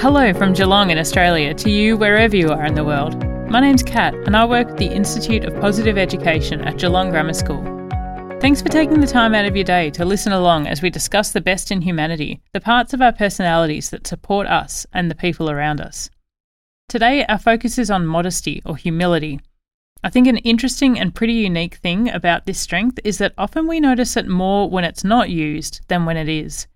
Hello from Geelong in Australia to you wherever you are in the world. My name's Kat and I work at the Institute of Positive Education at Geelong Grammar School. Thanks for taking the time out of your day to listen along as we discuss the best in humanity, the parts of our personalities that support us and the people around us. Today, our focus is on modesty or humility. I think an interesting and pretty unique thing about this strength is that often we notice it more when it's not used than when it is.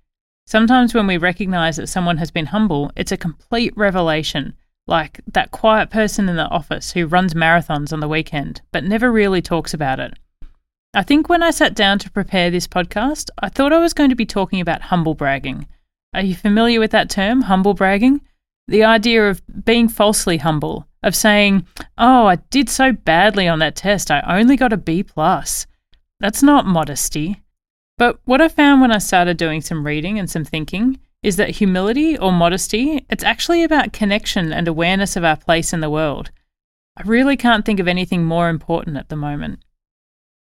Sometimes when we recognize that someone has been humble, it's a complete revelation, like that quiet person in the office who runs marathons on the weekend, but never really talks about it. I think when I sat down to prepare this podcast, I thought I was going to be talking about humble bragging. Are you familiar with that term, humble bragging? The idea of being falsely humble, of saying, "Oh, I did so badly on that test. I only got a B plus." That's not modesty. But what I found when I started doing some reading and some thinking is that humility or modesty, it's actually about connection and awareness of our place in the world. I really can't think of anything more important at the moment.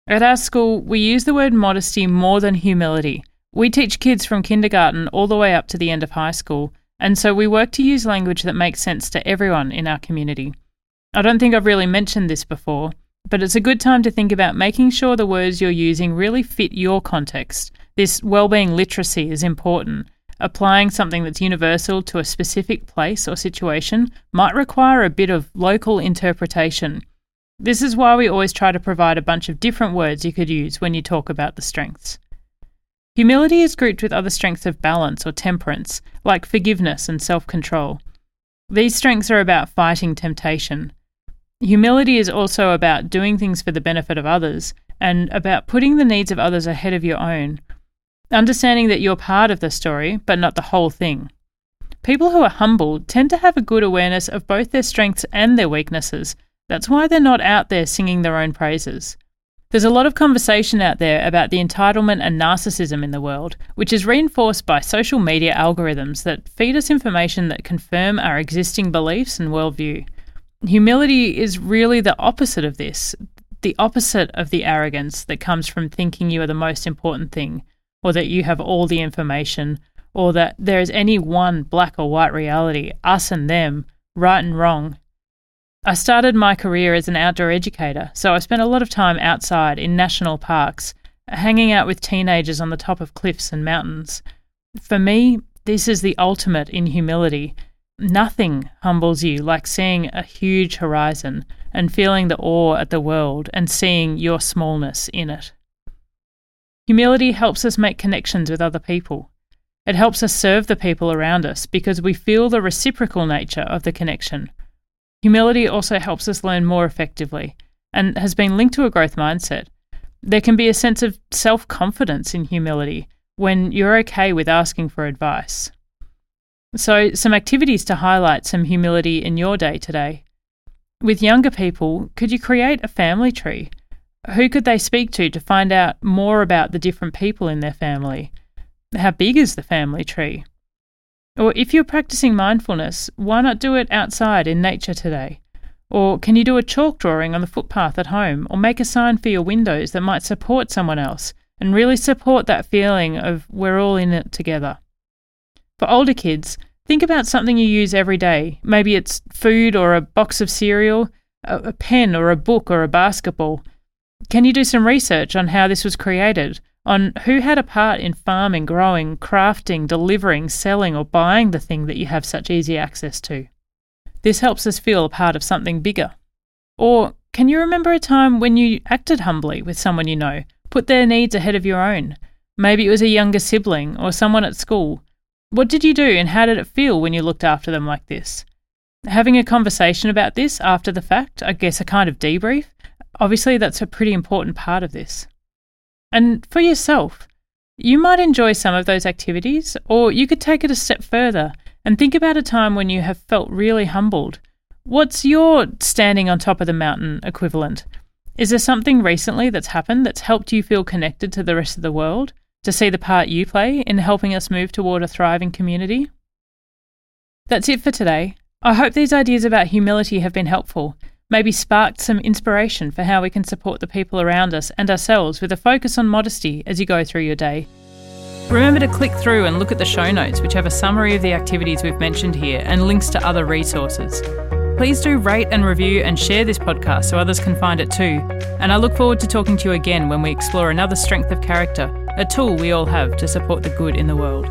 At our school, we use the word modesty more than humility. We teach kids from kindergarten all the way up to the end of high school, and so we work to use language that makes sense to everyone in our community. I don't think I've really mentioned this before, but it's a good time to think about making sure the words you're using really fit your context. This well-being literacy is important. Applying something that's universal to a specific place or situation might require a bit of local interpretation. This is why we always try to provide a bunch of different words you could use when you talk about the strengths. Humility is grouped with other strengths of balance or temperance, like forgiveness and self control. These strengths are about fighting temptation. Humility is also about doing things for the benefit of others and about putting the needs of others ahead of your own. Understanding that you're part of the story, but not the whole thing. People who are humble tend to have a good awareness of both their strengths and their weaknesses. That's why they're not out there singing their own praises. There's a lot of conversation out there about the entitlement and narcissism in the world, which is reinforced by social media algorithms that feed us information that confirm our existing beliefs and worldview. Humility is really the opposite of this, the opposite of the arrogance that comes from thinking you are the most important thing, or that you have all the information, or that there is any one black or white reality, us and them, right and wrong. I started my career as an outdoor educator, so I spent a lot of time outside in national parks, hanging out with teenagers on the top of cliffs and mountains. For me, this is the ultimate in humility Nothing humbles you like seeing a huge horizon and feeling the awe at the world and seeing your smallness in it. Humility helps us make connections with other people. It helps us serve the people around us because we feel the reciprocal nature of the connection. Humility also helps us learn more effectively and has been linked to a growth mindset. There can be a sense of self confidence in humility when you're okay with asking for advice. So, some activities to highlight some humility in your day today. With younger people, could you create a family tree? Who could they speak to to find out more about the different people in their family? How big is the family tree? Or if you're practicing mindfulness, why not do it outside in nature today? Or can you do a chalk drawing on the footpath at home or make a sign for your windows that might support someone else and really support that feeling of we're all in it together? For older kids, think about something you use every day. Maybe it's food or a box of cereal, a, pen or a book or a basketball. Can you do some research on how this was created? On who had a part in farming, growing, crafting, delivering, selling, or buying the thing that you have such easy access to? This helps us feel a part of something bigger. Or can you remember a time when you acted humbly with someone you know, put their needs ahead of your own? Maybe it was a younger sibling or someone at school. What did you do and how did it feel when you looked after them like this? Having a conversation about this after the fact, I guess a kind of debrief, obviously that's a pretty important part of this. And for yourself, you might enjoy some of those activities, or you could take it a step further and think about a time when you have felt really humbled. What's your standing on top of the mountain equivalent? Is there something recently that's happened that's helped you feel connected to the rest of the world? to see the part you play in helping us move toward a thriving community. That's it for today. I hope these ideas about humility have been helpful, maybe sparked some inspiration for how we can support the people around us and ourselves with a focus on modesty as you go through your day. Remember to click through and look at the show notes, which have a summary of the activities we've mentioned here and links to other resources. Please do rate and review and share this podcast so others can find it too. And I look forward to talking to you again when we explore another strength of character a tool we all have to support the good in the world.